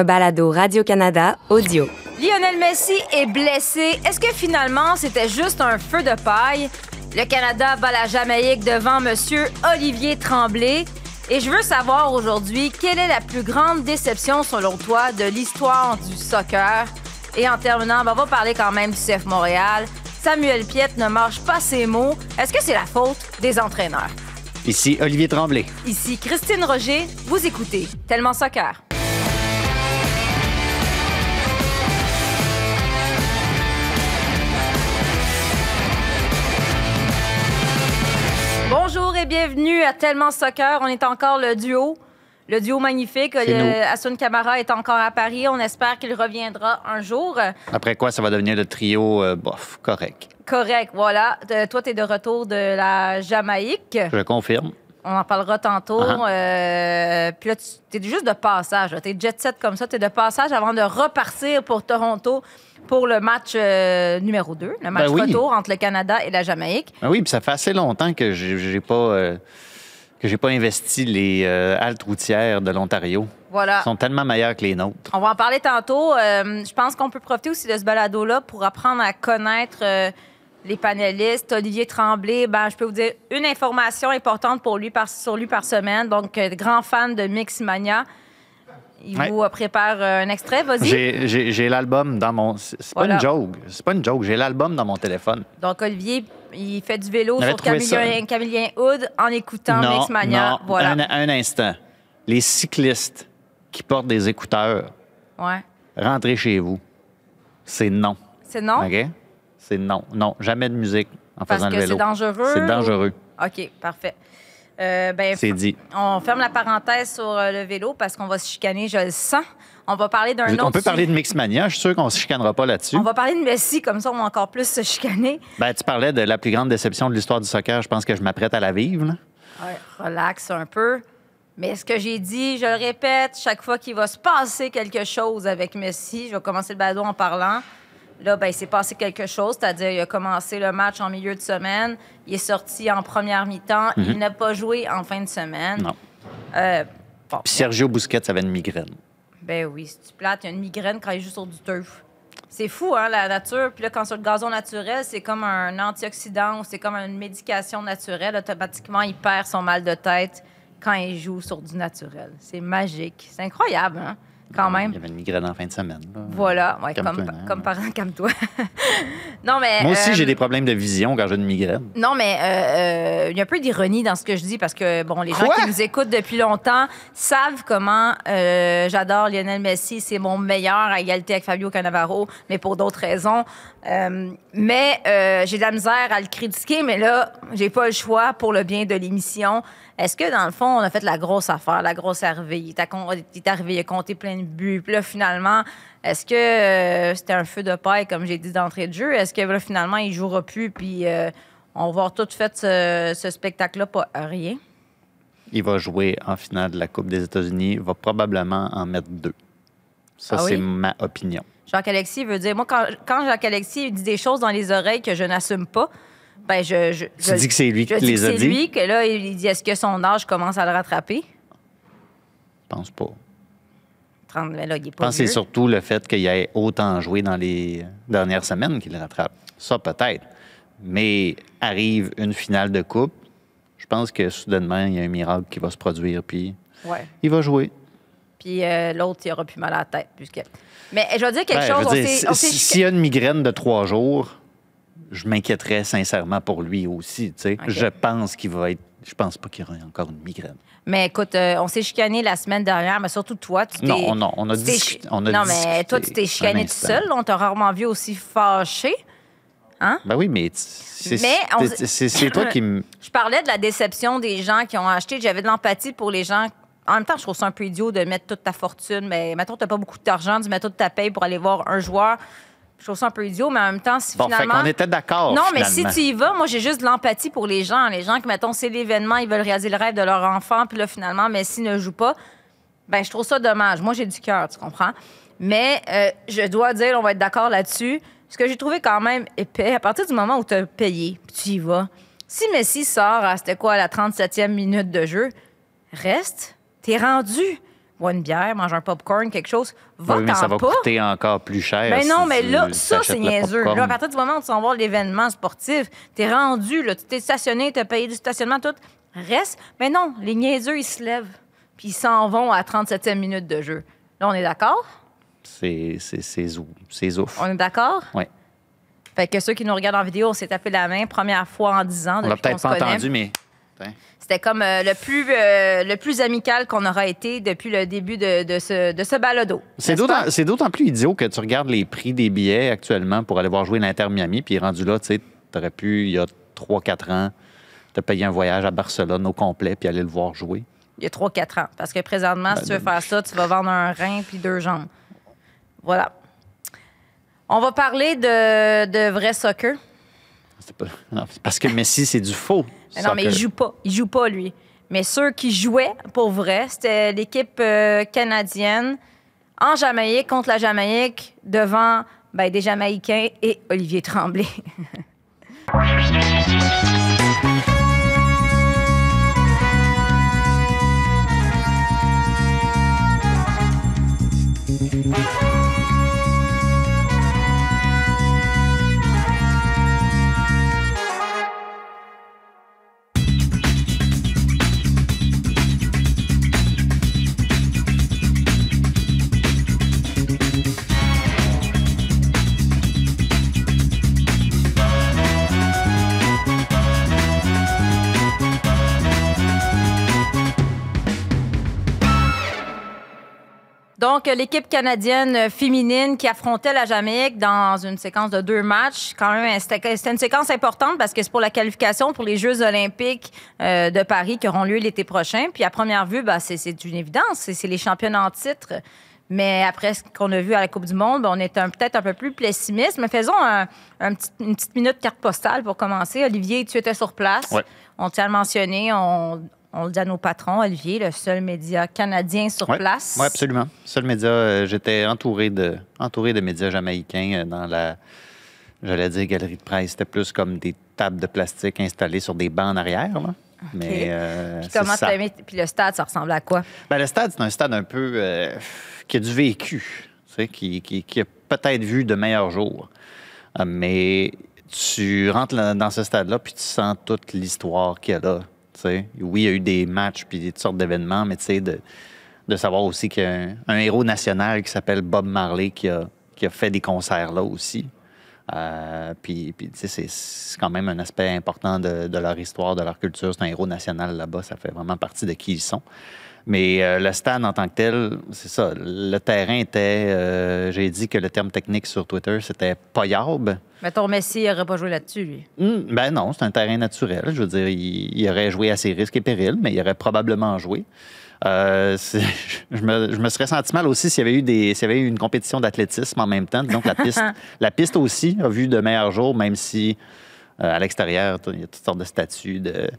un balado Radio-Canada audio. Lionel Messi est blessé. Est-ce que finalement c'était juste un feu de paille? Le Canada bat la Jamaïque devant Monsieur Olivier Tremblay. Et je veux savoir aujourd'hui quelle est la plus grande déception selon toi de l'histoire du soccer? Et en terminant, ben, on va parler quand même du CF Montréal. Samuel Piette ne marche pas ses mots. Est-ce que c'est la faute des entraîneurs? Ici Olivier Tremblay. Ici Christine Roger. Vous écoutez Tellement Soccer. Bienvenue à Tellement Soccer. On est encore le duo. Le duo magnifique. Le- Asun Kamara est encore à Paris. On espère qu'il reviendra un jour. Après quoi, ça va devenir le trio, euh, bof, correct. Correct, voilà. De- toi, tu es de retour de la Jamaïque. Je confirme. On en parlera tantôt. Ah. Euh, puis là, tu es juste de passage. Tu es jet set comme ça. Tu es de passage avant de repartir pour Toronto pour le match euh, numéro 2, le match Ben oui. retour entre le Canada et la Jamaïque. Ah oui, puis ça fait assez longtemps que j'ai pas, euh, que j'ai pas investi les euh, haltes routières de l'Ontario. Voilà. Ils sont tellement meilleurs que les nôtres. On va en parler tantôt. Je pense qu'on peut profiter aussi de ce balado-là pour apprendre à connaître les panélistes. Olivier Tremblay, ben, je peux vous dire une information importante pour lui par, sur lui par semaine. Donc, grand fan de Mixmania. Il Ouais. vous prépare euh, un extrait. Vas-y. J'ai- l'album dans mon. C'est c'est pas Voilà. une joke. C'est pas une joke. J'ai l'album dans mon téléphone. Donc, Olivier, il fait du vélo sur. Camillien, Camillien Hood en écoutant non, Mixmania. non. Voilà. Un, un instant. Les cyclistes qui portent des écouteurs, Ouais. rentrez chez vous. C'est non. C'est non? OK? C'est non. Non, jamais de musique en Parce faisant que le vélo. c'est dangereux? C'est dangereux. OK, parfait. Euh, ben, C'est dit. On ferme la parenthèse sur euh, le vélo parce qu'on va se chicaner, je le sens. On va parler d'un autre. On peut parler de Mixmania. Je suis sûr qu'on ne se chicanera pas là-dessus. On va parler de Messi, comme ça, on va encore plus se chicaner. Ben, tu parlais de la plus grande déception de l'histoire du soccer. Je pense que je m'apprête à la vivre. là. Ouais, relax un peu. Mais ce que j'ai dit, je le répète, chaque fois qu'il va se passer quelque chose avec Messi, je vais commencer le balado en parlant. Là, ben, il s'est passé quelque chose, c'est-à-dire il a commencé le match en milieu de semaine, il est sorti en première mi-temps, il n'a pas joué en fin de semaine. Mhm. Non. Euh, bon, Puis Sergio Busquets avait une migraine. Ben oui, si tu plates, il y a une migraine quand il joue sur du turf. C'est fou, hein, la nature. Puis là, quand sur le gazon naturel, c'est comme un antioxydant ou c'est comme une médication naturelle. Automatiquement, il perd son mal de tête quand il joue sur du naturel. C'est magique. C'est incroyable, hein, quand même. Il avait une migraine en fin de semaine. là. Voilà, ouais, Comme comme, toi, hein. comme parent comme toi. non, mais. Moi aussi, euh, j'ai des problèmes de vision quand j'ai une migraine. Non, mais euh, euh, il y a un peu d'ironie dans ce que je dis parce que, bon, les gens qui nous écoutent depuis longtemps savent comment euh, j'adore Lionel Messi. C'est mon meilleur à égalité avec Fabio Cannavaro, mais pour d'autres raisons. Euh, mais euh, j'ai de la misère à le critiquer, mais là, j'ai pas le choix pour le bien de l'émission. Est-ce que, dans le fond, on a fait la grosse affaire, la grosse arrivée? Il est, arrivé, il a compté plein de buts. Puis là, finalement, est-ce que euh, c'était un feu de paille, comme j'ai dit d'entrée de jeu? Est-ce que là, finalement, il jouera plus, puis euh, on va avoir tout fait ce, ce spectacle-là, pas rien? Il va jouer en finale de la Coupe des États-Unis. Il va probablement en mettre deux. Ça, Ah c'est ma opinion. Jacques-Alexis veut dire, moi, quand, quand Jacques-Alexis dit des choses dans les oreilles que je n'assume pas, ben je... je, Tu je- dis que c'est lui qui je les que a c'est lui, que là, il dit, est-ce que son âge commence à le rattraper? Je pense pas. 30, mais là, il est Je pas pense que c'est surtout le fait qu'il ait autant joué dans les dernières semaines qu'il rattrape. Ça, peut-être. Mais arrive une finale de Coupe, je pense que soudainement, il y a un miracle qui va se produire, puis Ouais. il va jouer. Puis euh, l'autre, il aura plus mal à la tête. Puisque... Mais je vais dire quelque Ben, je chose. s'est- si- S'il y a une migraine de trois jours, je m'inquiéterais sincèrement pour lui aussi. Je pense qu'il va être. Je pense pas qu'il y aura encore une migraine. Mais écoute, euh, on s'est chicané la semaine dernière, mais surtout toi, tu t'es... Non, non, on a discuté- non, mais toi, tu t'es chicané tout seul. On t'a rarement vu aussi fâché. Ben oui, mais c'est toi qui me. Je parlais de la déception des gens qui ont acheté. J'avais de l'empathie pour les gens. En même temps, je trouve ça un peu idiot de mettre toute ta fortune. Mais mettons, tu n'as pas beaucoup d'argent, tu mets toute ta paye pour aller voir un joueur. Je trouve ça un peu idiot, mais en même temps, si Bon, fait finalement. qu'on était d'accord. Non, mais si tu y vas, moi, j'ai juste de l'empathie pour les gens. Les gens qui, mettons, c'est l'événement, ils veulent réaliser le rêve de leur enfant, puis là, finalement, Messi ne joue pas. Ben, je trouve ça dommage. Moi, j'ai du cœur, tu comprends? Mais euh, je dois dire, on va être d'accord là-dessus. Ce que j'ai trouvé quand même épais, à partir du moment où tu as payé, puis tu y vas, si Messi sort à, c'était quoi, la 37e minute de jeu, reste, t'es rendu. Bois une bière, mange un popcorn, quelque chose, va Oui, mais ça va pas. coûter encore plus cher. Ben non, si mais tu- là, tu ça, c'est niaiseux. Là, à partir du moment où tu vas voir l'événement sportif, t'es rendu, là, tu t'es stationné, t'as payé du stationnement, tout. Reste. Mais non, les niaiseux, ils se lèvent, puis ils s'en vont à 37e minute de jeu. Là, on est d'accord? C'est ouf. On est d'accord? Oui. Fait que ceux qui nous regardent en vidéo, on s'est tapé la main, première fois en 10 ans. On l'a peut-être pas entendu, mais. C'était comme euh, le, plus, euh, le plus amical qu'on aura été depuis le début de, de ce, de ce balado. C'est d'autant plus idiot que tu regardes les prix des billets actuellement pour aller voir jouer l'Inter Miami, puis rendu là, tu sais, t'aurais pu, il y a 3-4 ans, te payer un voyage à Barcelone au complet, puis aller le voir jouer. Il y a 3-4 ans. Parce que présentement, si Ben, tu veux faire ça, tu vas vendre un rein puis deux jambes. Voilà. On va parler de, de vrai soccer. Pas- non, parce que Messi, c'est du faux. Mais non, mais il soccer. joue pas. Il joue pas, lui. Mais ceux qui jouaient, pour vrai, c'était l'équipe euh, canadienne en Jamaïque contre la Jamaïque devant ben, des Jamaïcains et Olivier Tremblay. Donc, l'équipe canadienne féminine qui affrontait la Jamaïque dans une séquence de deux matchs, quand même, c'était une séquence importante parce que c'est pour la qualification pour les Jeux olympiques euh, de Paris qui auront lieu l'été prochain. Puis, à première vue, ben, c'est- une évidence, c'est les championnats en titre. Mais après ce qu'on a vu à la Coupe du Monde, ben, on est peut-être un peu plus pessimiste. Mais faisons un- un petit- une petite minute carte postale pour commencer. Olivier, tu étais sur place. Ouais. On tient à le mentionner. On, on le dit à nos patrons. Olivier, le seul média canadien sur Ouais. place. Oui, absolument. Seul média, euh, j'étais entouré de, entouré de médias jamaïcains euh, dans la, j'allais dire galerie de presse. C'était plus comme des tables de plastique installées sur des bancs en arrière. Là. Mais euh, Puis c'est comment ça. aimé- Puis le stade, ça ressemble à quoi? Ben, le stade, c'est un stade un peu euh, qui a du vécu, tu sais, qui, qui- qui a peut-être vu de meilleurs jours. Euh, mais tu rentres dans ce stade-là, puis tu sens toute l'histoire qu'il y a là. Oui, il y a eu des matchs, puis toutes sortes d'événements, mais de, de savoir aussi qu'il y a un, héros national qui s'appelle Bob Marley qui a, qui a fait des concerts là aussi. Euh, puis, c'est quand même un aspect important de, de leur histoire, de leur culture. C'est un héros national là-bas. Ça fait vraiment partie de qui ils sont. Mais euh, le stade en tant que tel, c'est ça. Le terrain était, euh, j'ai dit que le terme technique sur Twitter, c'était paillarbe. Mettons, Messi n'aurait pas joué là-dessus, lui. Hmm, ben non, c'est un terrain naturel. Je veux dire, il, il aurait joué à ses risques et périls, mais il aurait probablement joué. Euh, je, me, je me serais senti mal aussi s'il y avait eu des, s'il y avait eu une compétition d'athlétisme en même temps. Donc la piste, la piste aussi a vu de meilleurs jours, même si à l'extérieur, il y a toutes sortes de statues de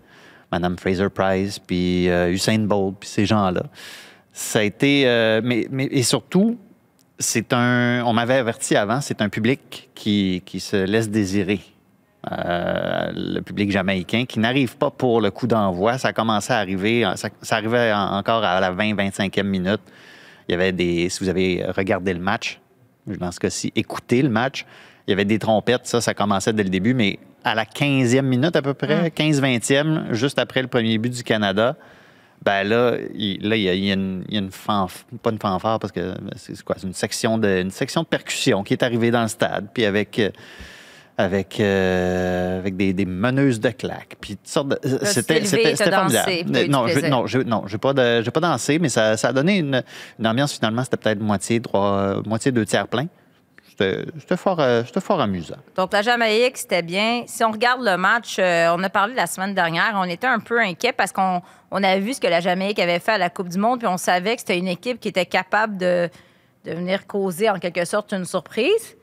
Madame Fraser Price, puis euh, Usain Bolt, puis ces gens-là. Ça a été, euh, mais, et surtout, c'est un, on m'avait averti avant, c'est un public qui, se laisse désirer. Euh, le public jamaïcain qui n'arrive pas pour le coup d'envoi. Ça a commencé à arriver, ça, arrivait en- encore à la 20-25e minute. Il y avait des, si vous avez regardé le match, dans ce cas-ci, écouté le match, il y avait des trompettes, ça, ça commençait dès le début, mais à la 15e minute à peu près, 15-20e, juste après le premier but du Canada, ben là, il, là, il y a, il y a une, il y a une fanf- pas une fanfare parce que c'est c'est quoi, c'est une section de, une section de percussion qui est arrivée dans le stade, puis avec, euh, avec, euh, avec des, des meneuses de claques, puis toutes sortes de, T'as c'était, c'était, formidable. non, je, non, je, non, j'ai pas, de, j'ai pas dansé, mais ça, ça a donné une, une ambiance finalement, c'était peut-être moitié, trois, moitié deux tiers plein. C'était, fort, euh, c'était fort amusant. Donc, la Jamaïque, c'était bien. Si on regarde le match, euh, on a parlé la semaine dernière, on était un peu inquiet parce qu'on on a vu ce que la Jamaïque avait fait à la Coupe du Monde, puis on savait que c'était une équipe qui était capable de, de venir causer en quelque sorte une surprise.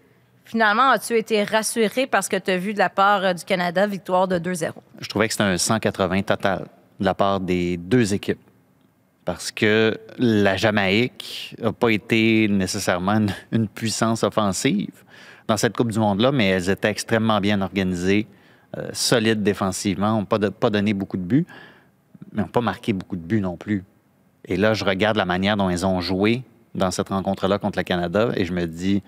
Finalement, as-tu été rassuré parce que tu as vu de la part euh, du Canada victoire de 2-0? Je trouvais que c'était un 180 total de la part des deux équipes. Parce que la Jamaïque n'a pas été nécessairement une, une puissance offensive dans cette Coupe du Monde-là, mais elles étaient extrêmement bien organisées, euh, solides défensivement, n'ont pas, de- pas donné beaucoup de buts, mais n'ont pas marqué beaucoup de buts non plus. Et là, je regarde la manière dont ils ont joué dans cette rencontre-là contre le Canada et je me dis,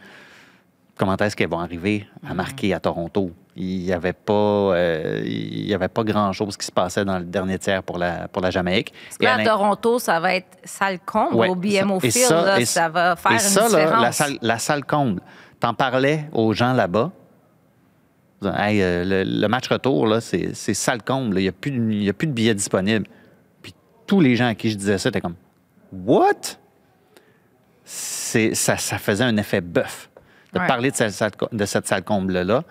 comment est-ce qu'elles vont arriver à marquer à Toronto? Il n'y avait pas, euh, il y avait pas grand-chose qui se passait dans le dernier tiers pour la, pour la Jamaïque. Que là, à Toronto, ça va être salle comble. Ouais, au BMO et Field, ça- là, et- ça va faire et une ça, là, différence. la, salle, la salle comble. T'en parlais aux gens là-bas. Hey, euh, le, le match retour, là, c'est c'est salle comble. Il n'y a, plus de- il y a plus de billets disponibles. Puis tous les gens à qui je disais ça étaient comme What? C'est- Ça, ça faisait un effet bœuf de Ouais. parler de cette, salle- de cette salle comble-là.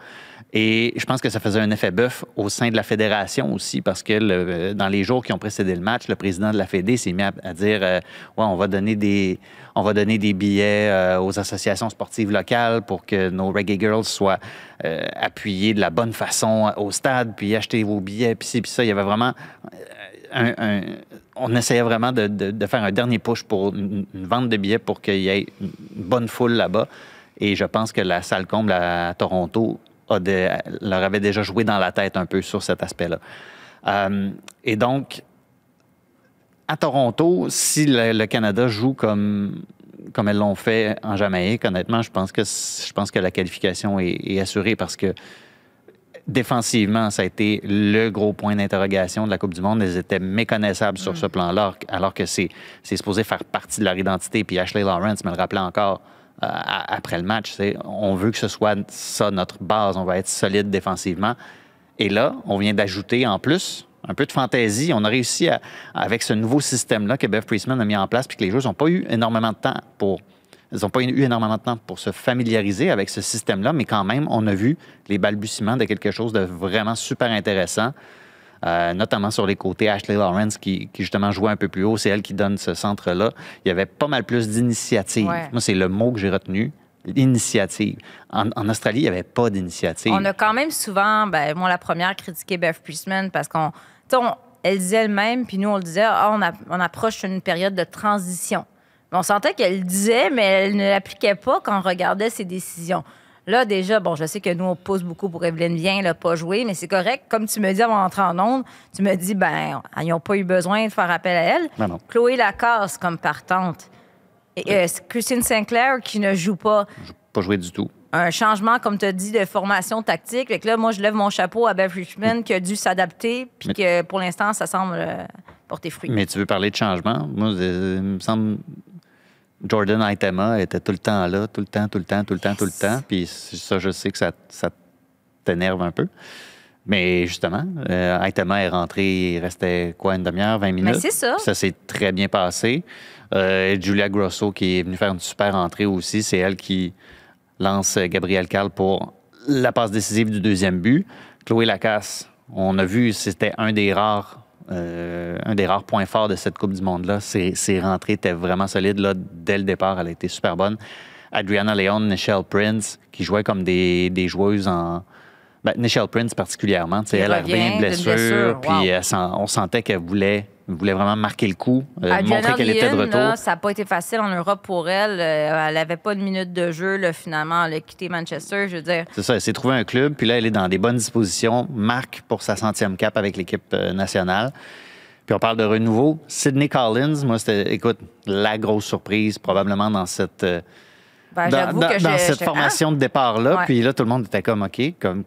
Et je pense que ça faisait un effet bœuf au sein de la fédération aussi, parce que dans les jours qui ont précédé le match, le président de la Fédé s'est mis à, dire euh, Ouais, on va donner des, on va donner des billets euh, aux associations sportives locales pour que nos Reggae Girls soient euh, appuyées de la bonne façon au stade, puis achetez vos billets, puis ci, puis ça. Il y avait vraiment un- on essayait vraiment de faire un dernier push pour une, une vente de billets pour qu'il y ait une bonne foule là-bas. Et je pense que la salle comble à Toronto a de- leur avait déjà joué dans la tête un peu sur cet aspect-là. Euh, et donc, à Toronto, si le, le Canada joue comme, comme elles l'ont fait en Jamaïque, honnêtement, je pense que, je pense que la qualification est, est assurée parce que défensivement, ça a été le gros point d'interrogation de la Coupe du Monde. Elles étaient méconnaissables sur ce plan-là, alors que c'est supposé faire partie de leur identité. Puis Ashley Lawrence me le rappelait encore après le match. On veut que ce soit ça notre base. On va être solide défensivement. Et là, on vient d'ajouter en plus un peu de fantaisie. On a réussi avec ce nouveau système-là que Bev Priestman a mis en place, puis que les joueurs n'ont pas eu énormément de temps pour. Ils n'ont pas eu énormément de temps pour se familiariser avec ce système-là, mais quand même, on a vu les balbutiements de quelque chose de vraiment super intéressant, euh, notamment sur les côtés. Ashley Lawrence, qui, qui justement jouait un peu plus haut, c'est elle qui donne ce centre-là. Il y avait pas mal plus d'initiative. Ouais. Moi, c'est le mot que j'ai retenu. L'initiative. En, en Australie, il n'y avait pas d'initiative. On a quand même souvent, ben, moi, la première, critiqué Beth Priestman parce qu'on. Elle disait elle-même, puis nous, on le disait, ah, on, a- on approche une période de transition. On sentait qu'elle le disait, mais elle ne l'appliquait pas quand on regardait ses décisions. Là, déjà, bon, je sais que nous, on pousse beaucoup pour Evelyne Vien, là, pas jouer, mais c'est correct. Comme tu me dis avant d'entrer en onde, tu me dis, ben, ils n'ont pas eu besoin de faire appel à elle. Non, non. Chloé Lacasse comme partante. Et, euh, Christine Sinclair qui ne joue pas pas joué du tout. un changement, comme tu as dit, de formation tactique. Fait que là, moi, je lève mon chapeau à Bev Richmond qui a dû s'adapter, puis que pour l'instant, ça semble euh, porter fruit. Mais tu veux parler de changement? Moi, il me semble Jordan Aitema était tout le temps là, tout le temps, tout le temps, tout le temps, tout le temps. Puis ça, je sais que ça, ça t'énerve un peu. Mais justement, euh, Aitema est rentré, il restait quoi, une demi-heure, 20 minutes? c'est ça. Ça s'est très bien passé. Euh, Julia Grosso, qui est venue faire une super entrée aussi, c'est elle qui lance Gabriel Carl pour la passe décisive du deuxième but. Chloé Lacasse, on a vu, c'était un des rares. Euh, un des rares points forts de cette Coupe du Monde-là, ses, rentrées étaient vraiment solides. Là, dès le départ, elle a été super bonne. Adriana Leon, Nichelle Prince, qui jouaient comme des, des joueuses en. Ben, Nichelle Prince particulièrement, elle revient de d'une blessure, puis elle on sentait qu'elle voulait, voulait vraiment marquer le coup, euh, montrer qu'elle était de retour. là, ça n'a pas été facile en Europe pour elle. Euh, elle n'avait pas de minute de jeu. Là, finalement, elle a quitté Manchester. Je veux dire, C'est ça, elle s'est trouvée un club, puis là, elle est dans des bonnes dispositions, marque pour sa centième cap avec l'équipe euh, nationale. Puis on parle de renouveau. Sydney Collins, moi, c'était, écoute, la grosse surprise, probablement dans cette, euh, ben, dans, j'avoue dans- que dans je- cette formation de départ-là. Ouais. Puis là, tout le monde était comme, OK, comme,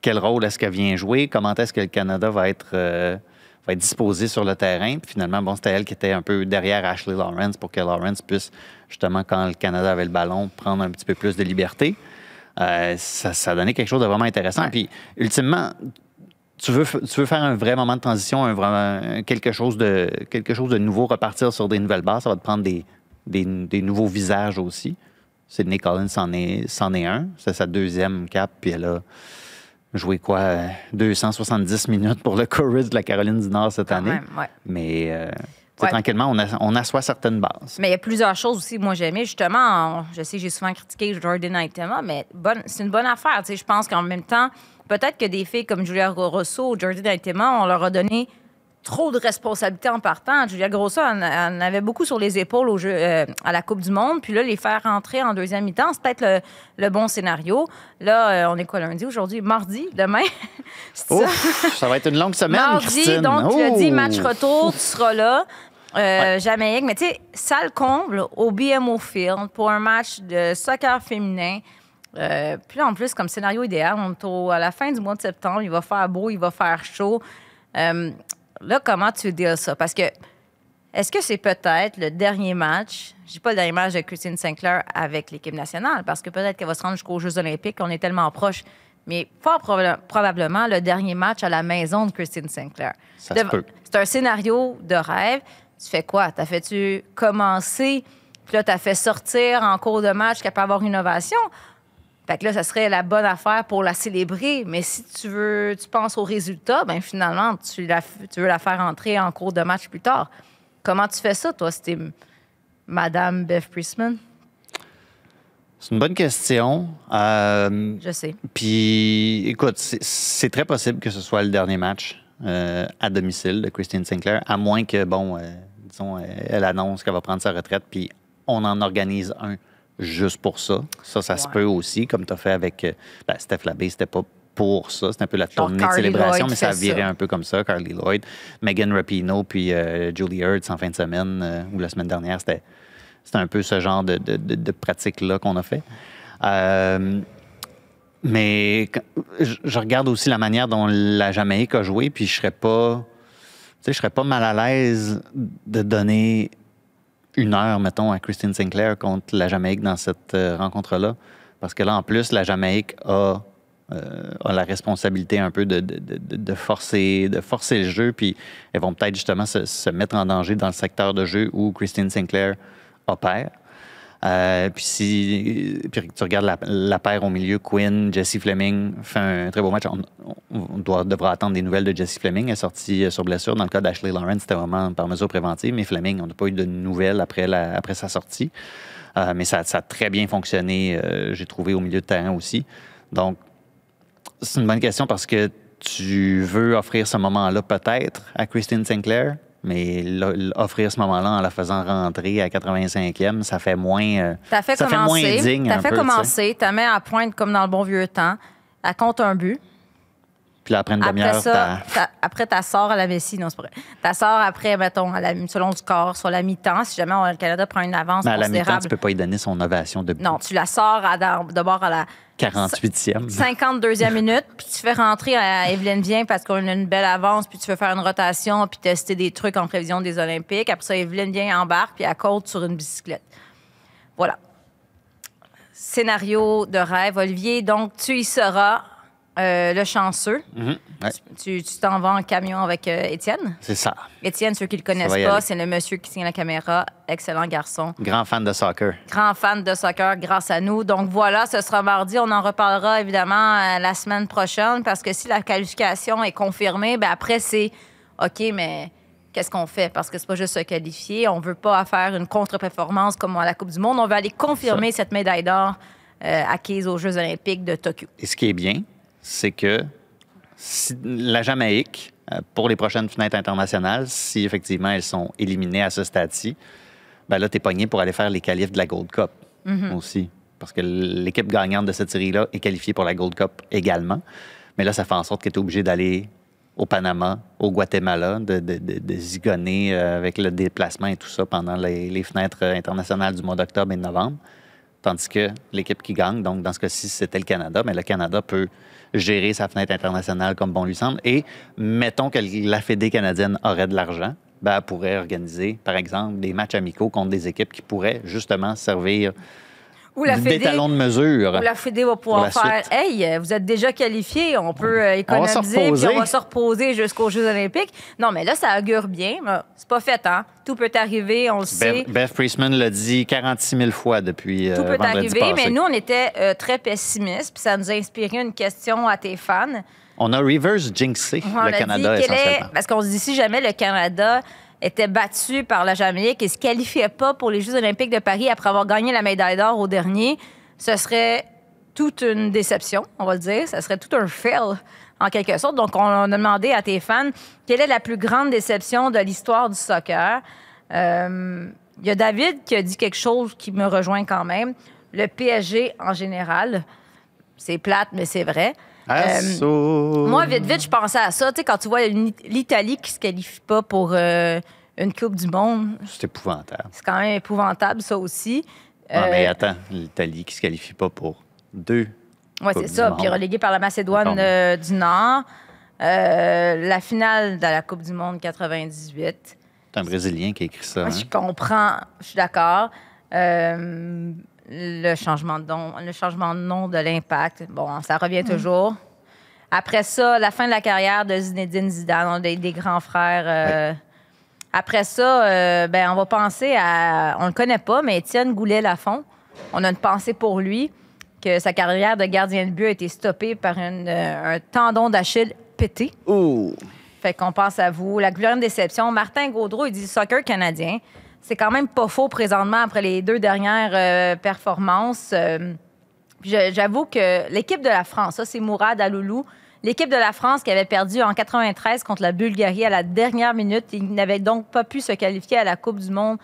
quel rôle est-ce qu'elle vient jouer? Comment est-ce que le Canada va être, va être disposé sur le terrain? Puis finalement, bon, c'était elle qui était un peu derrière Ashley Lawrence pour que Lawrence puisse, justement, quand le Canada avait le ballon, prendre un petit peu plus de liberté. Euh, ça, ça donnait quelque chose de vraiment intéressant. Ouais. Puis, ultimement, tu veux, tu veux faire un vrai moment de transition, un vraiment, quelque, chose de, quelque chose de nouveau, repartir sur des nouvelles bases, ça va te prendre des, des, des nouveaux visages aussi. Sydney Collins c'en est, est un. C'est sa deuxième cap, puis elle a joué quoi, euh, 270 minutes pour le Courage de la Caroline du Nord cette Quand année. même, ouais. Mais euh, Ouais. tranquillement, on, a- on assoit certaines bases. Mais il y a plusieurs choses aussi. Moi, j'ai aimé, justement, je sais que j'ai souvent critiqué Jordan Aitema, mais bonne, c'est une bonne affaire. Je pense qu'en même temps, peut-être que des filles comme Julia Grosso ou Jordan Aitema, on leur a donné trop de responsabilités en partant. Julia Grosso en, en avait beaucoup sur les épaules au jeu, euh, à la Coupe du Monde. Puis là, les faire rentrer en deuxième mi-temps, c'est peut-être le, le bon scénario. Là, euh, on est quoi lundi aujourd'hui? Mardi, demain? Ça? Ça va être une longue semaine, Mardi, Christine. donc tu as dit match retour, tu seras là. euh, Jamaïque. Mais tu sais, ça le comble au BMO Field pour un match de soccer féminin. Euh, puis là, en plus, comme scénario idéal, on est au- à la fin du mois de septembre, il va faire beau, il va faire chaud. Euh, là, comment tu dis ça? Parce que est-ce que c'est peut-être le dernier match, je dis pas le dernier match de Christine Sinclair avec l'équipe nationale, parce que peut-être qu'elle va se rendre jusqu'aux Jeux olympiques, on est tellement proche, mais fort proba- probablement le dernier match à la maison de Christine Sinclair. C'est un scénario de rêve. Tu fais quoi? T'as fait-tu commencer, puis là, t'as fait sortir en cours de match qu'elle peut avoir une ovation? Fait que là, ça serait la bonne affaire pour la célébrer. Mais si tu veux, tu penses au résultat, ben finalement, tu, la f- tu veux la faire entrer en cours de match plus tard. Comment tu fais ça, toi, c'était Madame Beth Priestman? C'est une bonne question. Euh, Je sais. Puis, écoute, c'est- très possible que ce soit le dernier match euh, à domicile de Christine Sinclair, à moins que, bon, euh, disons, elle annonce qu'elle va prendre sa retraite, puis on en organise un juste pour ça. Ça, ça se peut aussi, comme tu as fait avec euh, ben, Steph Labé, c'était pas pour ça, c'était un peu la Genre tournée de célébration, Lloyd mais ça ça. un peu comme ça. Carly Lloyd, Megan Rapinoe, puis euh, Julie Hurts en fin de semaine, euh, ou la semaine dernière, c'était c'était un peu ce genre de, de- de- de pratique-là qu'on a fait. Euh, mais je, je regarde aussi la manière dont la Jamaïque a joué, puis je serais pas, tu sais, je serais pas mal à l'aise de donner une heure, mettons, à Christine Sinclair contre la Jamaïque dans cette euh, rencontre-là, parce que là, en plus, la Jamaïque a, euh, a la responsabilité un peu de, de- de- de forcer, de forcer le jeu, puis elles vont peut-être justement se, se mettre en danger dans le secteur de jeu où Christine Sinclair opère. Euh, puis si puis tu regardes la, paire au milieu, Quinn, Jesse Fleming fait un très beau match. On, doit, devra attendre des nouvelles de Jesse Fleming. Elle est sortie euh, sur blessure. Dans le cas d'Ashley Lawrence, c'était vraiment par mesure préventive. Mais Fleming, on n'a pas eu de nouvelles après, la, après sa sortie. Euh, mais ça, a très bien fonctionné, j'ai trouvé, au milieu de terrain aussi. Donc, c'est une bonne question parce que tu veux offrir ce moment-là peut-être à Christine Sinclair, mais offrir ce moment-là en la faisant rentrer à 85e, ça fait moins, euh, T'as fait ça fait moins commencer. digne T'as fait peu, commencer. T'as mis à pointe comme dans le bon vieux temps. Elle compte un but. Puis là, après une demi-heure, après, ta sort à la Messi. Non, c'est pas vrai. Ta sort après, mettons, à la, selon du corps, sur la mi-temps, si jamais on- le Canada prend une avance mais à la mi-temps, tu peux pas y donner son ovation de Non, tu la sors d'abord à la 48e. 52e minute, puis tu fais rentrer à Evelyne Vient parce qu'on a une belle avance, puis tu veux faire une rotation, puis tester des trucs en prévision des Olympiques. Après ça, Evelyne Vient embarque, puis elle côte sur une bicyclette. Voilà. Scénario de rêve. Olivier, donc tu y seras, euh, le chanceux. Mhm. Ouais, Tu t'en vas en camion avec euh, Étienne. c'est ça. Étienne, ceux qui le connaissent pas, c'est le monsieur qui tient la caméra. Excellent garçon. Grand fan de soccer. Grand fan de soccer grâce à nous. Donc voilà, ce sera mardi. On en reparlera évidemment euh, la semaine prochaine parce que si la qualification est confirmée, ben après c'est OK, mais qu'est-ce qu'on fait? Parce que c'est pas juste se qualifier. On veut pas faire une contre-performance comme à la Coupe du Monde. On veut aller confirmer cette médaille d'or acquise aux Jeux olympiques de Tokyo. Et ce qui est bien, c'est que si la Jamaïque, euh, pour les prochaines fenêtres internationales, si effectivement elles sont éliminées à ce stade-ci, ben là, tu es pogné pour aller faire les qualifs de la Gold Cup aussi. Parce que l'équipe gagnante de cette série-là est qualifiée pour la Gold Cup également. Mais là, ça fait en sorte que tu es obligé d'aller au Panama, au Guatemala, de, de, de- de zigonner euh, avec le déplacement et tout ça pendant les, les fenêtres internationales du mois d'octobre et de novembre. Tandis que l'équipe qui gagne, donc dans ce cas-ci, c'était le Canada, mais le Canada peut gérer sa fenêtre internationale comme bon lui semble. Et mettons que la Fédé canadienne aurait de l'argent, ben, elle pourrait organiser, par exemple, des matchs amicaux contre des équipes qui pourraient justement servir Ou la Fédé, d'étalon de mesure. ou la Fédé va pouvoir faire suite. Hey, vous êtes déjà qualifié, on peut euh, On économiser, puis reposer. on va se reposer jusqu'aux Jeux olympiques. Non, mais là, ça augure bien. C'est pas fait, hein? Tout peut arriver, on le sait. Beth, Beth Priestman l'a dit 46 000 fois depuis euh, Tout peut arriver, passé. mais nous, on était euh, très pessimistes, puis ça nous a inspiré une question à tes fans. On a reverse jinxé On le a Canada dit est-. Parce qu'on se dit, si jamais le Canada était battu par la Jamaïque et se qualifiait pas pour les Jeux olympiques de Paris après avoir gagné la médaille d'or au dernier, ce serait toute une déception, on va le dire. Ça serait tout un fail, en quelque sorte. Donc, on a demandé à tes fans quelle est la plus grande déception de l'histoire du soccer? Euh, Il y a David qui a dit quelque chose qui me rejoint quand même. Le PSG en général, c'est plate, mais c'est vrai. Euh, moi, vite, vite, je pensais à ça. Tu sais, quand tu vois l'I- l'Italie qui se qualifie pas pour euh, une Coupe du Monde. C'est épouvantable. C'est quand même épouvantable, ça aussi. Ah, mais Euh, attends, l'Italie qui se qualifie pas pour deux. Oui, c'est ça. Puis relégué par la Macédoine du Nord. La finale de la Coupe du Monde 98. C'est un Brésilien qui a écrit ça. Moi, hein? je comprends, je suis d'accord. Euh, le, changement de nom, le changement de nom de l'impact, bon, ça revient toujours. Après ça, la fin de la carrière de Zinedine Zidane, des, des grands frères. euh, Après ça, euh, ben, on va penser à. On le connaît pas, mais Étienne Goulet-Lafont. On a une pensée pour lui que sa carrière de gardien de but a été stoppée par une, euh, un tendon d'Achille pété. Ouh! Fait qu'on pense à vous. La grande déception, Martin Gaudreau, il dit soccer canadien. C'est quand même pas faux présentement après les deux dernières euh, performances. Euh, J'avoue que l'équipe de la France, ça c'est Mourad Aloulou, l'équipe de la France qui avait perdu en 93 contre la Bulgarie à la dernière minute, il n'avait donc pas pu se qualifier à la Coupe du Monde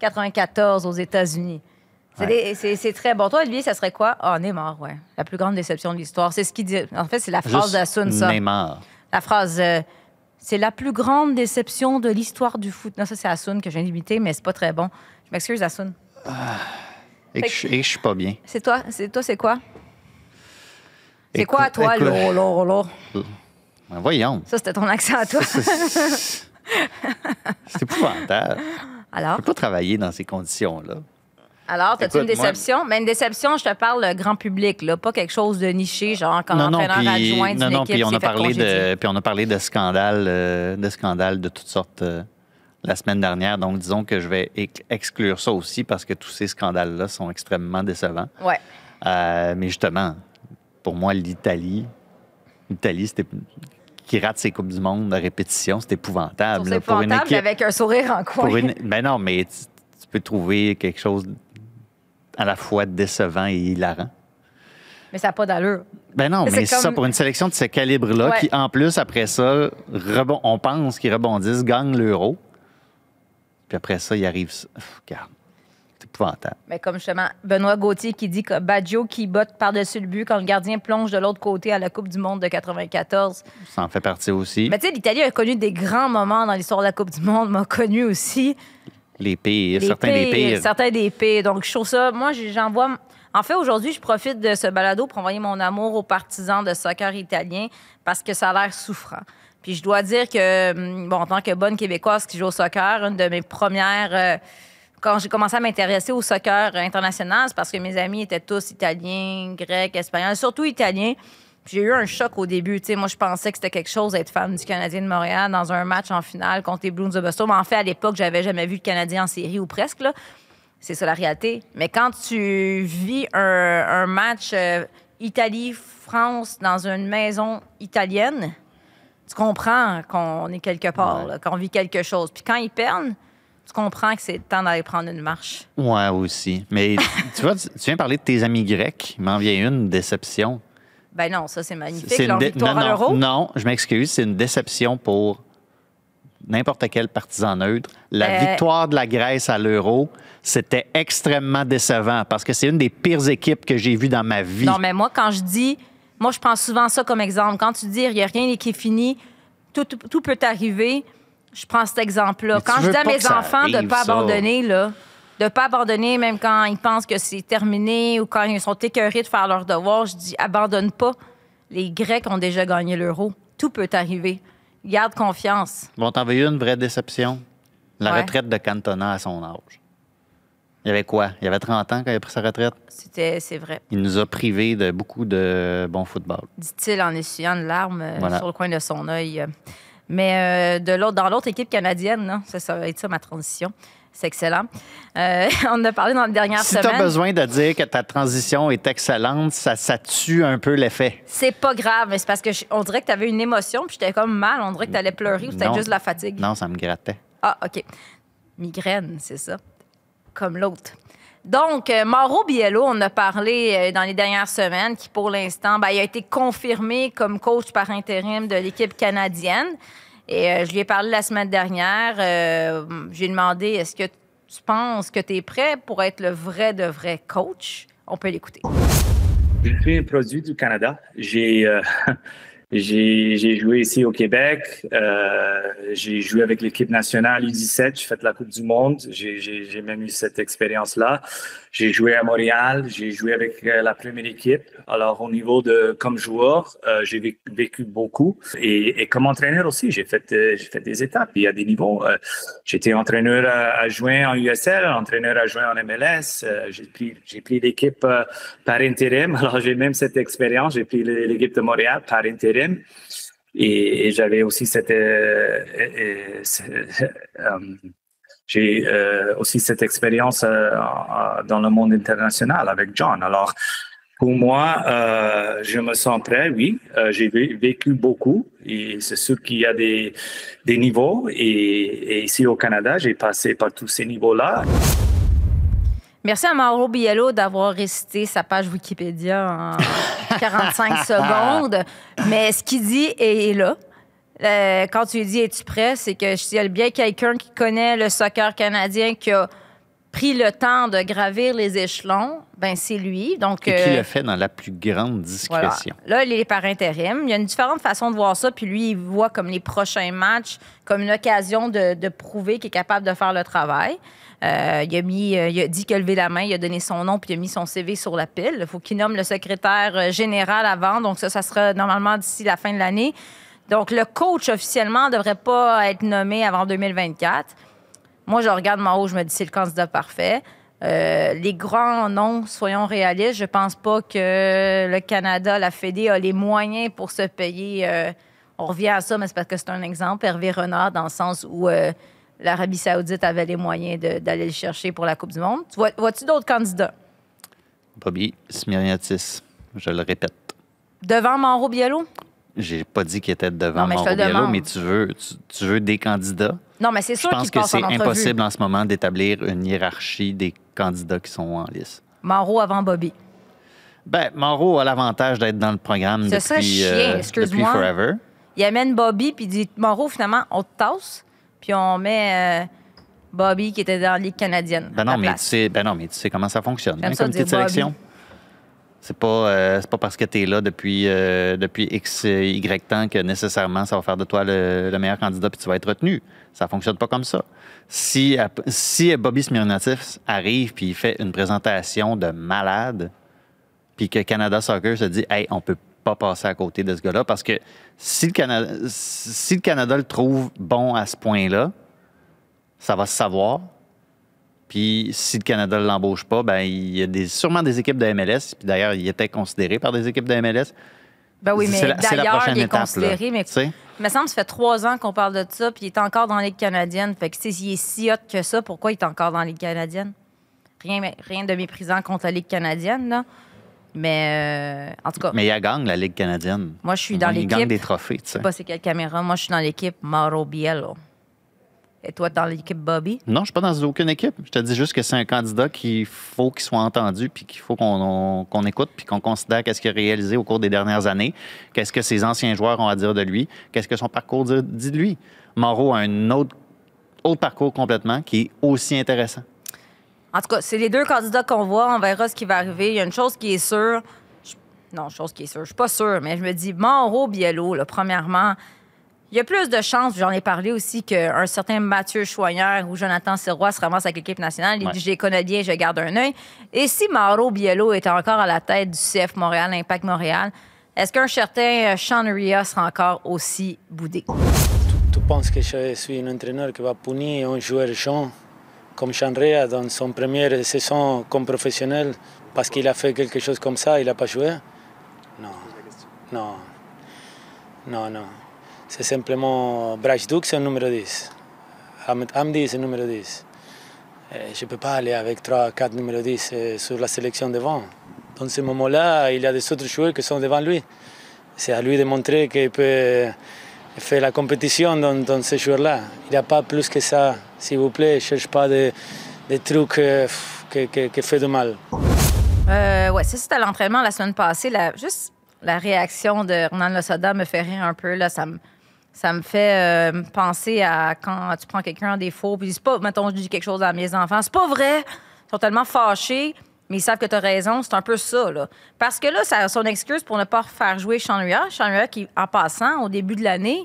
94 aux États-Unis. C'est Ouais. très bon. Toi, Olivier, ça serait quoi? Ah, Neymar, ouais. La plus grande déception de l'histoire. C'est ce qu'il dit. En fait, c'est la phrase Juste d'Assoun, ça. Neymar. La phrase euh, c'est la plus grande déception de l'histoire du foot. Non, ça c'est Assoun que viens d'imiter, mais c'est pas très bon. Je m'excuse Assoun. Et que je et que je suis pas bien. C'est toi, c'est toi c'est quoi? C'est quoi toi écoute- là, là, là? Ben, voyons. Ça c'était ton accent à toi. C'est épouvantable. Alors, Je peux pas travailler dans ces conditions-là. Alors t'as-tu une moi- déception? Mais une déception, je te parle le grand public là, pas quelque chose de niché genre comme non, non, entraîneur puis, adjoint non, d'une non, équipe puis on a parlé de, puis on a parlé de scandales, euh, de scandales de toutes sortes euh, la semaine dernière. Donc, disons que je vais ex- exclure ça aussi parce que tous ces scandales-là sont extrêmement décevants. Ouais. Euh, mais justement, pour moi, l'Italie, l'Italie, c'était qui rate ses coupes du monde à répétition, c'est épouvantable. C'est là, pour une épouvantable équipe, avec un sourire en coin. pour une, ben non, mais tu, tu peux trouver quelque chose à la fois décevant et hilarant. Mais ça n'a pas d'allure. Ben non, mais c'est comme- ça, pour une sélection de ce calibre-là, Ouais. qui en plus, après ça, rebond- on pense qu'ils rebondissent, gagnent l'euro. Puis après ça, il arrive. Pff, Regarde, c'est épouvantable. Mais comme justement, Benoît Gauthier qui dit que Baggio qui botte par-dessus le but quand le gardien plonge de l'autre côté à la Coupe du Monde de 94. Ça en fait partie aussi. Mais tu sais, l'Italie a connu des grands moments dans l'histoire de la Coupe du Monde, m'a connu aussi. Les pires, Les certains des pires. Certains des pires. Donc, je trouve ça. Moi, j'ai- j'en vois. En fait, aujourd'hui, je profite de ce balado pour envoyer mon amour aux partisans de soccer italien parce que ça a l'air souffrant. Puis je dois dire que, hum, bon, en tant que bonne Québécoise qui joue au soccer, une de mes premières. euh, quand j'ai commencé à m'intéresser au soccer international, c'est parce que mes amis étaient tous italiens, grecs, espagnols, surtout italiens. J'ai eu un choc au début. Moi, je pensais que c'était quelque chose d'être fan du Canadien de Montréal dans un match en finale contre les Blues de Boston. Mais en fait, à l'époque, j'avais jamais vu le Canadien en série ou presque. Là. C'est ça la réalité. Mais quand tu vis un, un match euh, Italie-France dans une maison italienne, tu comprends qu'on est quelque part, Ouais. qu'on vit quelque chose. Puis quand ils perdent, tu comprends que c'est le temps d'aller prendre une marche. Ouais, aussi. Mais tu vois, tu tu viens parler de tes amis grecs. Il m'en vient une déception. Ben non, ça, c'est magnifique. C'est Leur une dé- victoire non, à non, l'euro? non, je m'excuse, c'est une déception pour n'importe quel partisan neutre. La Euh, victoire de la Grèce à l'euro, c'était extrêmement décevant parce que c'est une des pires équipes que j'ai vues dans ma vie. Non, mais moi, quand je dis, moi, je prends souvent ça comme exemple. Quand tu dis, il n'y a rien qui est fini, tout, peut arriver, je prends cet exemple-là. Quand je dis à mes enfants de ne pas ça. abandonner, là, de ne pas abandonner même quand ils pensent que c'est terminé ou quand ils sont écœurés de faire leur devoir, je dis, abandonne pas. Les Grecs ont déjà gagné l'euro. Tout peut arriver. Garde confiance. Bon, t'en veux une vraie déception? La Ouais. retraite de Cantona à son âge. Il y avait quoi? Il y avait 30 ans quand il a pris sa retraite? C'était, c'est vrai. Il nous a privés de beaucoup de bon football. dit-il en essuyant une larme euh, Voilà. sur le coin de son œil. Mais euh, de l'autre, dans l'autre équipe canadienne, là, ça, ça va être ça ma transition. C'est excellent. Euh, on en a parlé dans la dernière Si tu semaine. as besoin de dire que ta transition est excellente, ça, ça tue un peu l'effet. C'est pas grave, mais c'est parce que je- on dirait que tu avais une émotion, puis j'étais comme mal. On dirait que tu allais pleurer ou c'était juste de la fatigue. Non, ça me grattait. Ah, OK. Migraine, c'est ça. Comme l'autre. Donc, euh, Mauro Biello, on a parlé euh, dans les dernières semaines, qui pour l'instant, ben, il a été confirmé comme coach par intérim de l'équipe canadienne. Et euh, je lui ai parlé la semaine dernière. euh, J'ai demandé est-ce que tu penses que tu es prêt pour être le vrai de vrai coach? On peut l'écouter. Je suis un produit du Canada. J'ai euh, J'ai joué ici au Québec. Euh, j'ai joué avec l'équipe nationale U17. J'ai fait la Coupe du Monde. J'ai même eu cette expérience-là. J'ai joué à Montréal. J'ai joué avec euh, la première équipe. Alors, au niveau de comme joueur, euh, j'ai vécu, beaucoup. Et, comme entraîneur aussi, j'ai fait des étapes. Il y a des niveaux. J'étais entraîneur à, à jouer en USL, entraîneur à jouer en MLS. J'ai pris l'équipe par intérim. Alors, j'ai même cette expérience. J'ai pris l'équipe de Montréal par intérim. Et, j'avais aussi cette, euh, euh, euh, j'ai aussi cette expérience en- dans le monde international avec John. Alors, pour moi, je me sens prêt, oui. J'ai vé- vécu beaucoup et c'est sûr qu'il y a des, niveaux. Et ici au Canada, j'ai passé par tous ces niveaux-là. Merci à Mauro Biello d'avoir récité sa page Wikipédia en 45 secondes. Mais ce qu'il dit est là. Euh, quand tu lui dis es-tu prêt, c'est que s'il y a bien quelqu'un qui connaît le soccer canadien qui a pris le temps de gravir les échelons, ben c'est lui. Donc Et qui euh, le fait dans la plus grande voilà. discrétion. Là, il est par intérim. Il y a une différente façon de voir ça. Puis lui, il voit comme les prochains matchs comme une occasion de, de prouver qu'il est capable de faire le travail. Euh, il, a mis, euh, il a dit qu'il a levé la main, il a donné son nom, puis il a mis son CV sur la pile. Il faut qu'il nomme le secrétaire général avant. Donc ça, ça sera normalement d'ici la fin de l'année. Donc le coach officiellement ne devrait pas être nommé avant 2024. Moi, je regarde Mao, je me dis c'est le candidat parfait. Euh, les grands noms, soyons réalistes, je pense pas que le Canada, la Fédé, a les moyens pour se payer. euh, on revient à ça, mais c'est parce que c'est un exemple. Hervé Renard, dans le sens où euh, l'Arabie Saoudite avait les moyens d'aller le chercher pour la Coupe du Monde. Tu vois- Vois-tu d'autres candidats? Bobby Smirniatis, je le répète. Devant Mauro Biello? J'ai pas dit qu'il était devant Non, mais je Mauro mais tu veux, tu, tu veux des candidats? Non, mais c'est Je sûr pense qu'il que c'est impossible en ce moment d'établir une hiérarchie des candidats qui sont en liste. Mauro avant Bobby. Ben, Mauro a l'avantage d'être dans le programme depuis, chiant, euh, excuse-moi. depuis Forever. Il amène Bobby, puis il dit Mauro, finalement, on te tasse, puis on met euh, Bobby qui était dans la Ligue canadienne. Ben non, mais tu sais, ben non, mais tu sais comment ça fonctionne. J'aime Un ça comité de Bobby. C'est pas, euh, pas parce que tu es là depuis, euh, depuis X, Y temps que nécessairement ça va faire de toi le, le meilleur candidat puis tu vas être retenu. Ça fonctionne pas comme ça. Si, si Bobby Smirnatif arrive puis il fait une présentation de malade, puis que Canada Soccer se dit, hey, on peut pas passer à côté de ce gars-là parce que si le, Canada, si le Canada le trouve bon à ce point-là, ça va se savoir. Puis si le Canada ne l'embauche pas, ben il y a des, sûrement des équipes de MLS. Puis d'ailleurs, il était considéré par des équipes de MLS. Ben oui, C'est mais la- c'est la d'ailleurs, prochaine il est étape, là. considéré, mais Tu sais? il me semble que ça fait trois ans qu'on parle de ça, puis il est encore dans la Ligue canadienne. Fait que, s'il est si hot que ça, pourquoi il est encore dans la Ligue canadienne? Rien, rien de méprisant contre la Ligue canadienne, là. Mais, euh, en tout cas, Mais il gagne la Ligue canadienne. moi, je suis dans moins, Il gagne l'équipe. des trophées, tu Je sais. sais pas c'est quelle caméra. Moi, je suis dans l'équipe Mauro Biello. Et toi, dans l'équipe Bobby? Non, je ne suis pas dans aucune équipe. Je te dis juste que c'est un candidat qu'il faut qu'il soit entendu, puis qu'il faut qu'on on- qu'on écoute, puis qu'on considère qu'est-ce qu'il a réalisé au cours des dernières années, qu'est-ce que ses anciens joueurs ont à dire de lui, qu'est-ce que son parcours dit de lui. Moreau a un autre, autre parcours complètement qui est aussi intéressant. En tout cas, c'est les deux candidats qu'on voit. On verra ce qui va arriver. Il y a une chose qui est sûre. Je- Non, chose qui est sûre. Je suis pas sûre, mais je me dis, Mauro Biello, là, premièrement, il y a plus de chances, j'en ai parlé aussi, qu'un certain Mathieu Choignard ou Jonathan Sirois se ramassent avec l'équipe nationale. Il Ouais. dit, je les connais bien, je garde un œil. Et si Mauro Biello était encore à la tête du CF Montréal, Impact Montréal, est-ce qu'un certain euh, Sean Ria sera encore aussi boudé? Tu penses que je suis un entraîneur qui va punir un joueur jeune comme Chandrea dans son première saison comme professionnel parce qu'il a fait quelque chose comme ça, il n'a pas joué? Non. Non. Non, non. C'est simplement Duke, c'est un numéro 10. Ahmed Hamdi, c'est un numéro 10. Et je ne peux pas aller avec 3 4 numéros 10 euh, sur la sélection devant. Dans ce moment-là, il y a des autres joueurs qui sont devant lui. C'est à lui de montrer qu'il peut faire la compétition dans, dans ce joueur-là. Il n'y a pas plus que ça. S'il vous plaît, ne cherche pas des, trucs qui font du mal. Euh, ouais, ça, c'était à l'entraînement la semaine passée. La, juste la réaction de Hernan Losada me fait rire un peu. Là, ça me, ça me fait euh, penser à quand tu prends quelqu'un en défaut, puis c'est pas, mettons, je dis quelque chose à mes enfants, c'est pas vrai. Ils sont tellement fâchés. mais ils savent que tu as raison. C'est un peu ça, là. Parce que là, ça, son excuse pour ne pas faire jouer Chanria, Chanria qui, en passant, au début de l'année,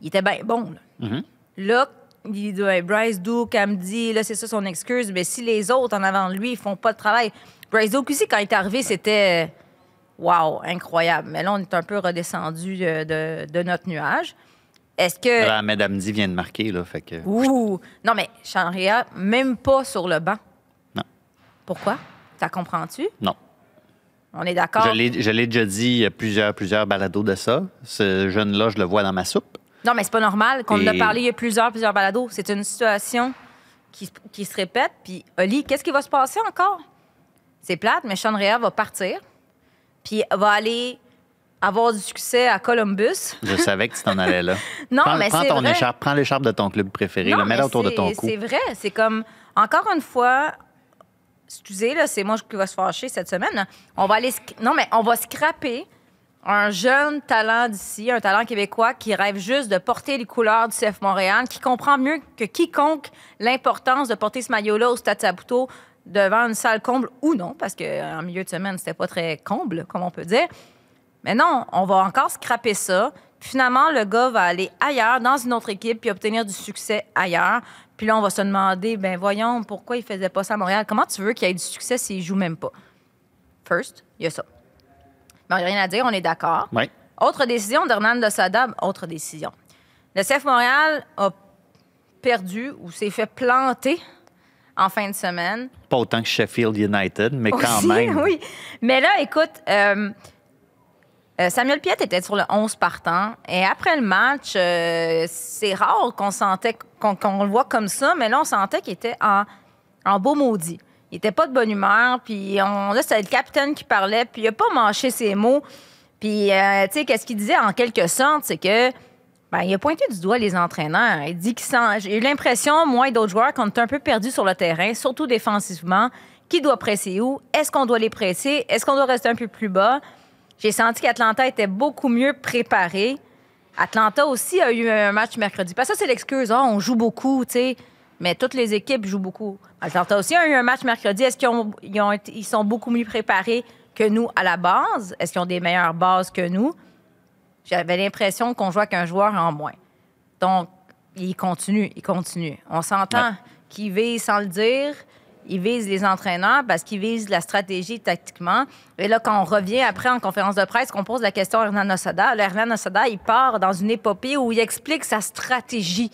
il était bien bon. Là, là il dit, ouais, Bryce Duke, elle me dit, là, c'est ça son excuse. Mais si les autres en avant de lui, ils font pas de travail. Bryce Duke aussi, quand il est arrivé, c'était. Wow, incroyable. Mais là, on est un peu redescendu de, de- de notre nuage. Est-ce que. Là, Madame Di vient de marquer, là, fait que... Ouh! Non, mais Chanria, même pas sur le banc. Non. Pourquoi? Ça comprends-tu? Non. On est d'accord? Je l'ai déjà dit, il y a plusieurs, plusieurs balados de ça. Ce jeune-là, je le vois dans ma soupe. Non, mais c'est pas normal qu'on en a Et- parlé il y a plusieurs, plusieurs balados. C'est une situation qui, se- qui se répète. Puis, Oli, qu'est-ce qui va se passer encore? C'est plate, mais Chanrea va partir. Puis, va aller avoir du succès à Columbus. Je savais que tu t'en allais là. Non, prends, mais prends c'est ton vrai. écharpe, prends l'écharpe de ton club préféré, là, mets-la autour de ton cou. C'est vrai. C'est comme, encore une fois, excusez, là, c'est moi qui va se fâcher cette semaine. On va aller, non, mais on va scraper un jeune talent d'ici, un talent québécois qui rêve juste de porter les couleurs du CF Montréal, qui comprend mieux que quiconque l'importance de porter ce maillot-là au Stade Saputo devant une salle comble ou non, parce qu'en milieu de semaine, c'était pas très comble, comme on peut dire. Mais non, on va encore scraper ça. Puis finalement, le gars va aller ailleurs, dans une autre équipe, puis obtenir du succès ailleurs. Puis là, on va se demander, ben voyons, pourquoi il faisait pas ça à Montréal? Comment tu veux qu'il ait du succès s'il joue même pas? First, il y a ça. Mais il n'y a rien à dire, on est d'accord. Oui. Autre décision d'Hernan de Sada, autre décision. Le CF Montréal a perdu ou s'est fait planter en fin de semaine. Pas autant que Sheffield United, mais quand même. oui. Mais là, écoute, euh, Samuel Piette était sur le 11 partant. Et après le match, euh, c'est rare qu'on sentait qu'on le voit comme ça, mais là, on sentait qu'il était en, beau maudit. Il était pas de bonne humeur. Puis là, c'était le capitaine qui parlait, puis il a pas mâché ses mots. Puis, euh, tu sais, qu'est-ce qu'il disait en quelque sorte, c'est que ben, il a pointé du doigt les entraîneurs. Il dit qu'il sent. J'ai eu l'impression, moi et d'autres joueurs, qu'on était un peu perdus sur le terrain, surtout défensivement. Qui doit presser où? Est-ce qu'on doit les presser? Est-ce qu'on doit rester un peu plus bas? J'ai senti qu'Atlanta était beaucoup mieux préparé. Atlanta aussi a eu un match mercredi. Parce que ça, c'est l'excuse. Ah, on joue beaucoup, tu sais. Mais toutes les équipes jouent beaucoup. Atlanta aussi a eu un match mercredi. Est-ce qu'ils ont, ils ont été- ils sont beaucoup mieux préparés que nous à la base? Est-ce qu'ils ont des meilleures bases que nous? J'avais l'impression qu'on jouait avec un joueur en moins. Donc, il continue, il continue. On s'entend Ouais. qu'il vise sans le dire. Il vise les entraîneurs parce qu'il vise la stratégie tactiquement. Et là, quand on revient après en conférence de presse, qu'on pose la question à Hernan Osada, là, Hernan Osada, il part dans une épopée où il explique sa stratégie.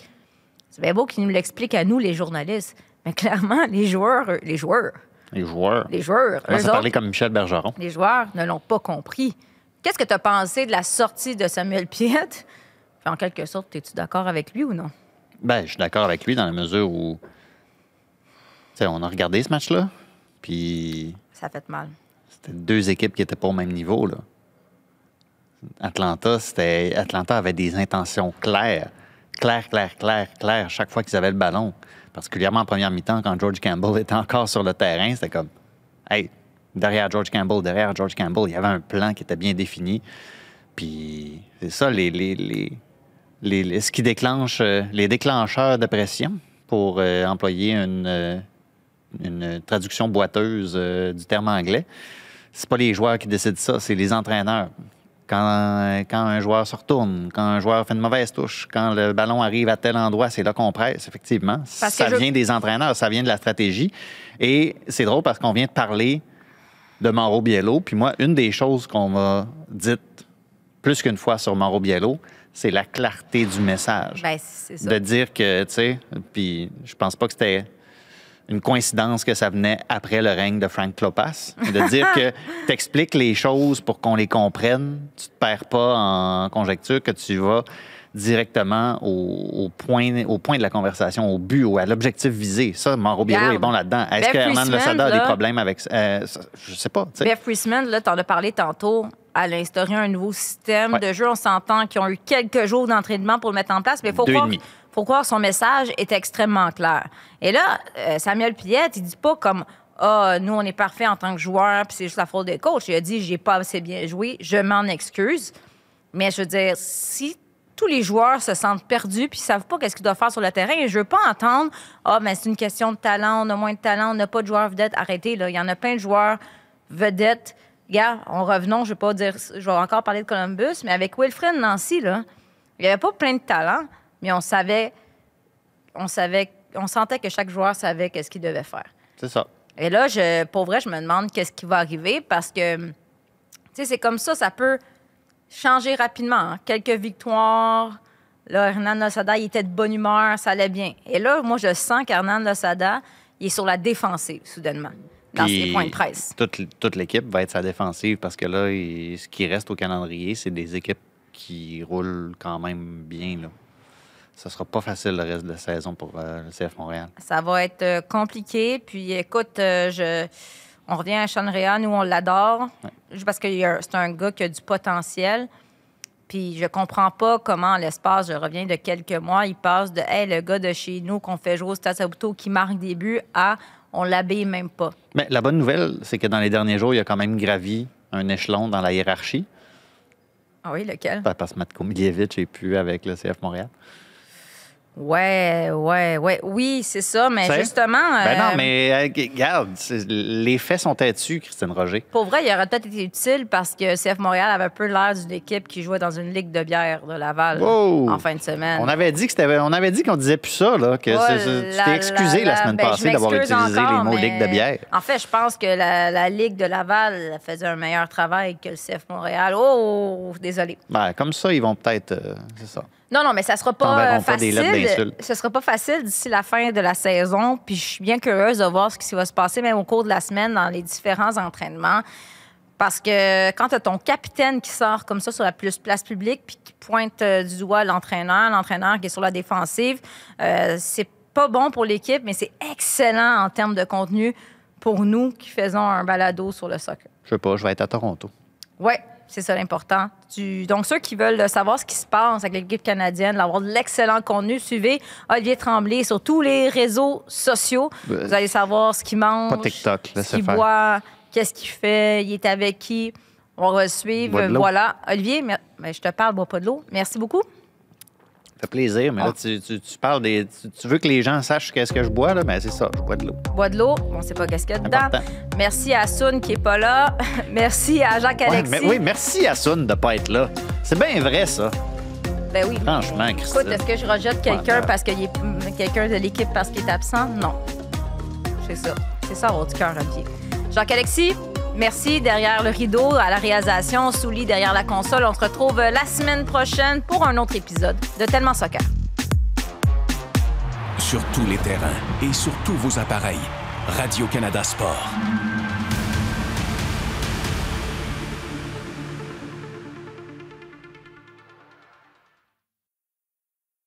C'est bien beau qu'il nous l'explique à nous, les journalistes. Mais clairement, les joueurs, les joueurs, Les joueurs. les joueurs, ça parlait autres, comme Michel Bergeron. les joueurs ne l'ont pas compris. Qu'est-ce que tu as pensé de la sortie de Samuel Piette? En quelque sorte, es-tu d'accord avec lui ou non? Ben, je suis d'accord avec lui dans la mesure où. On a regardé ce match-là, puis Ça fait mal. c'était deux équipes qui n'étaient pas au même niveau. Là. Atlanta, c'était. Atlanta avait des intentions claires. Claires, claires, claires, claires, chaque fois qu'ils avaient le ballon. Particulièrement en première mi-temps, quand George Campbell était encore sur le terrain, c'était comme. Hey, derrière George Campbell, derrière George Campbell, il y avait un plan qui était bien défini. Puis c'est ça, les, les, les, les- les- ce qui déclenche, euh, les déclencheurs de pression, pour euh, employer une, euh, une traduction boiteuse euh, du terme anglais. C'est pas les joueurs qui décident ça, c'est les entraîneurs. Quand, quand un joueur se retourne, quand un joueur fait une mauvaise touche, quand le ballon arrive à tel endroit, c'est là qu'on presse, effectivement. Parce ça je- vient des entraîneurs, ça vient de la stratégie. Et c'est drôle parce qu'on vient de parler de Mauro Biello. Puis moi, une des choses qu'on m'a dites plus qu'une fois sur Mauro Biello, c'est la clarté du message Ben, c'est ça. de dire que, tu sais, puis je pense pas que c'était une coïncidence que ça venait après le règne de Frank Clopas, de dire que tu expliques les choses pour qu'on les comprenne, tu te perds pas en conjecture, que tu vas directement au, au point, au point de la conversation, au but, ou à l'objectif visé. Ça, Mauro Biello Regarde, est bon là-dedans. Est-ce Bev que Priestman, Losada a des problèmes avec ça? Euh, ça? Je sais pas, tu sais. Jeff Priestman, là, t'en as parlé tantôt, elle a instauré un nouveau système Ouais. de jeu. On s'entend qu'ils ont eu quelques jours d'entraînement pour le mettre en place, mais il faut Deux demi. Faut croire son message est extrêmement clair. Et là, euh, Samuel Piette, il dit pas comme Ah, nous, on est parfait en tant que joueur, puis c'est juste la faute des coachs. Il a dit J'ai pas assez bien joué, je m'en excuse. Mais je veux dire, si tous les joueurs se sentent perdus puis savent pas qu'est-ce qu'ils doivent faire sur le terrain. Et je veux pas entendre ah mais c'est une question de talent, on a moins de talent, on n'a pas de joueurs vedettes. Arrêtez là, il y en a plein de joueurs vedettes. Regarde, en revenant, je vais pas dire, je vais encore parler de Columbus, mais avec Wilfred Nancy là, il y avait pas plein de talent, mais on savait, on savait, on sentait que chaque joueur savait qu'est-ce qu'il devait faire. C'est ça. Et là, je, pour vrai, je me demande qu'est-ce qui va arriver parce que, tu sais, c'est comme ça, ça peut changer rapidement. hein. Quelques victoires. Là, Hernan Losada, il était de bonne humeur, ça allait bien. Et là, moi, je sens qu'Hernan Losada, il est sur la défensive, soudainement, dans Puis ses points de presse. Toute, toute l'équipe va être sa défensive parce que là, il- ce qui reste au calendrier, c'est des équipes qui roulent quand même bien. Là. Ça sera pas facile le reste de la saison pour euh, le CF Montréal. Ça va être euh, compliqué. Puis écoute, euh, je, on revient à Sean Rea, nous, on l'adore. Juste Parce que c'est un gars qui a du potentiel. Puis je comprends pas comment, en l'espace, je reviens de quelques mois, il passe de Hey, le gars de chez nous qu'on fait jouer au Stade Saputo qui marque des buts à on l'habille même pas. Mais la bonne nouvelle, c'est que dans les derniers jours, il a quand même gravi un échelon dans la hiérarchie. Ah oui, lequel? Parce que Matko Miljevic n'est plus avec le CF Montréal. Ouais, ouais, ouais. Oui, c'est ça, mais justement. Ben non, euh, mais euh, regarde, c'est- les faits sont têtus, Christine Roger. Pour vrai, il aurait peut-être été utile parce que CF Montréal avait un peu l'air d'une équipe qui jouait dans une ligue de bière de Laval Wow! en fin de semaine. On avait dit que c'était, on avait dit qu'on disait plus ça, là, que c'est- c'est- tu t'es excusé la semaine ben, passée d'avoir utilisé encore, les mots mais ligue de bière. En fait, je pense que la, Ligue de Laval faisait un meilleur travail que le CF Montréal. Oh, désolé. Ben, comme ça, ils vont peut-être. euh, c'est ça. Non, non, mais ça sera pas euh, pas facile. Ce sera pas facile d'ici la fin de la saison. Puis je suis bien curieuse de voir ce qui va se passer, même au cours de la semaine, dans les différents entraînements. Parce que quand tu as ton capitaine qui sort comme ça sur la plus place publique, puis qui pointe euh, du doigt l'entraîneur, l'entraîneur qui est sur la défensive, euh, c'est pas bon pour l'équipe, mais c'est excellent en termes de contenu pour nous qui faisons un balado sur le soccer. Je sais pas, je vais être à Toronto. Oui, c'est ça l'important. Donc, ceux qui veulent savoir ce qui se passe avec l'équipe canadienne, avoir de l'excellent contenu, suivez Olivier Tremblay sur tous les réseaux sociaux. Euh, Vous allez savoir ce qu'il mange, pas TikTok, laissez ce qu'il boit, qu'est-ce qu'il fait, il est avec qui. On va le suivre. Voilà. Olivier, mer- ben, je te parle, bois pas de l'eau. Merci beaucoup. Ça fait plaisir, mais Ah. là, tu, tu- tu parles des. Tu, tu veux que les gens sachent qu'est-ce que je bois, là? Ben, c'est ça, je bois de l'eau. Bois de l'eau? On sait pas qu'est-ce qu'il y a dedans. Important. Merci à Soun qui est pas là. Merci à Jacques-Alexis. oui, merci à Sun de pas être là. C'est bien vrai, ça. Ben oui. Franchement, Christine. Écoute, est-ce que je rejette quelqu'un parce qu'il est mm, quelqu'un de l'équipe parce qu'il est absent? Non. C'est ça. C'est ça avoir du cœur, Olivier. Jacques-Alexis, merci derrière le rideau, à la réalisation, Souli derrière la console. On se retrouve la semaine prochaine pour un autre épisode de Tellement Soccer. Sur tous les terrains et sur tous vos appareils. Radio-Canada Sport.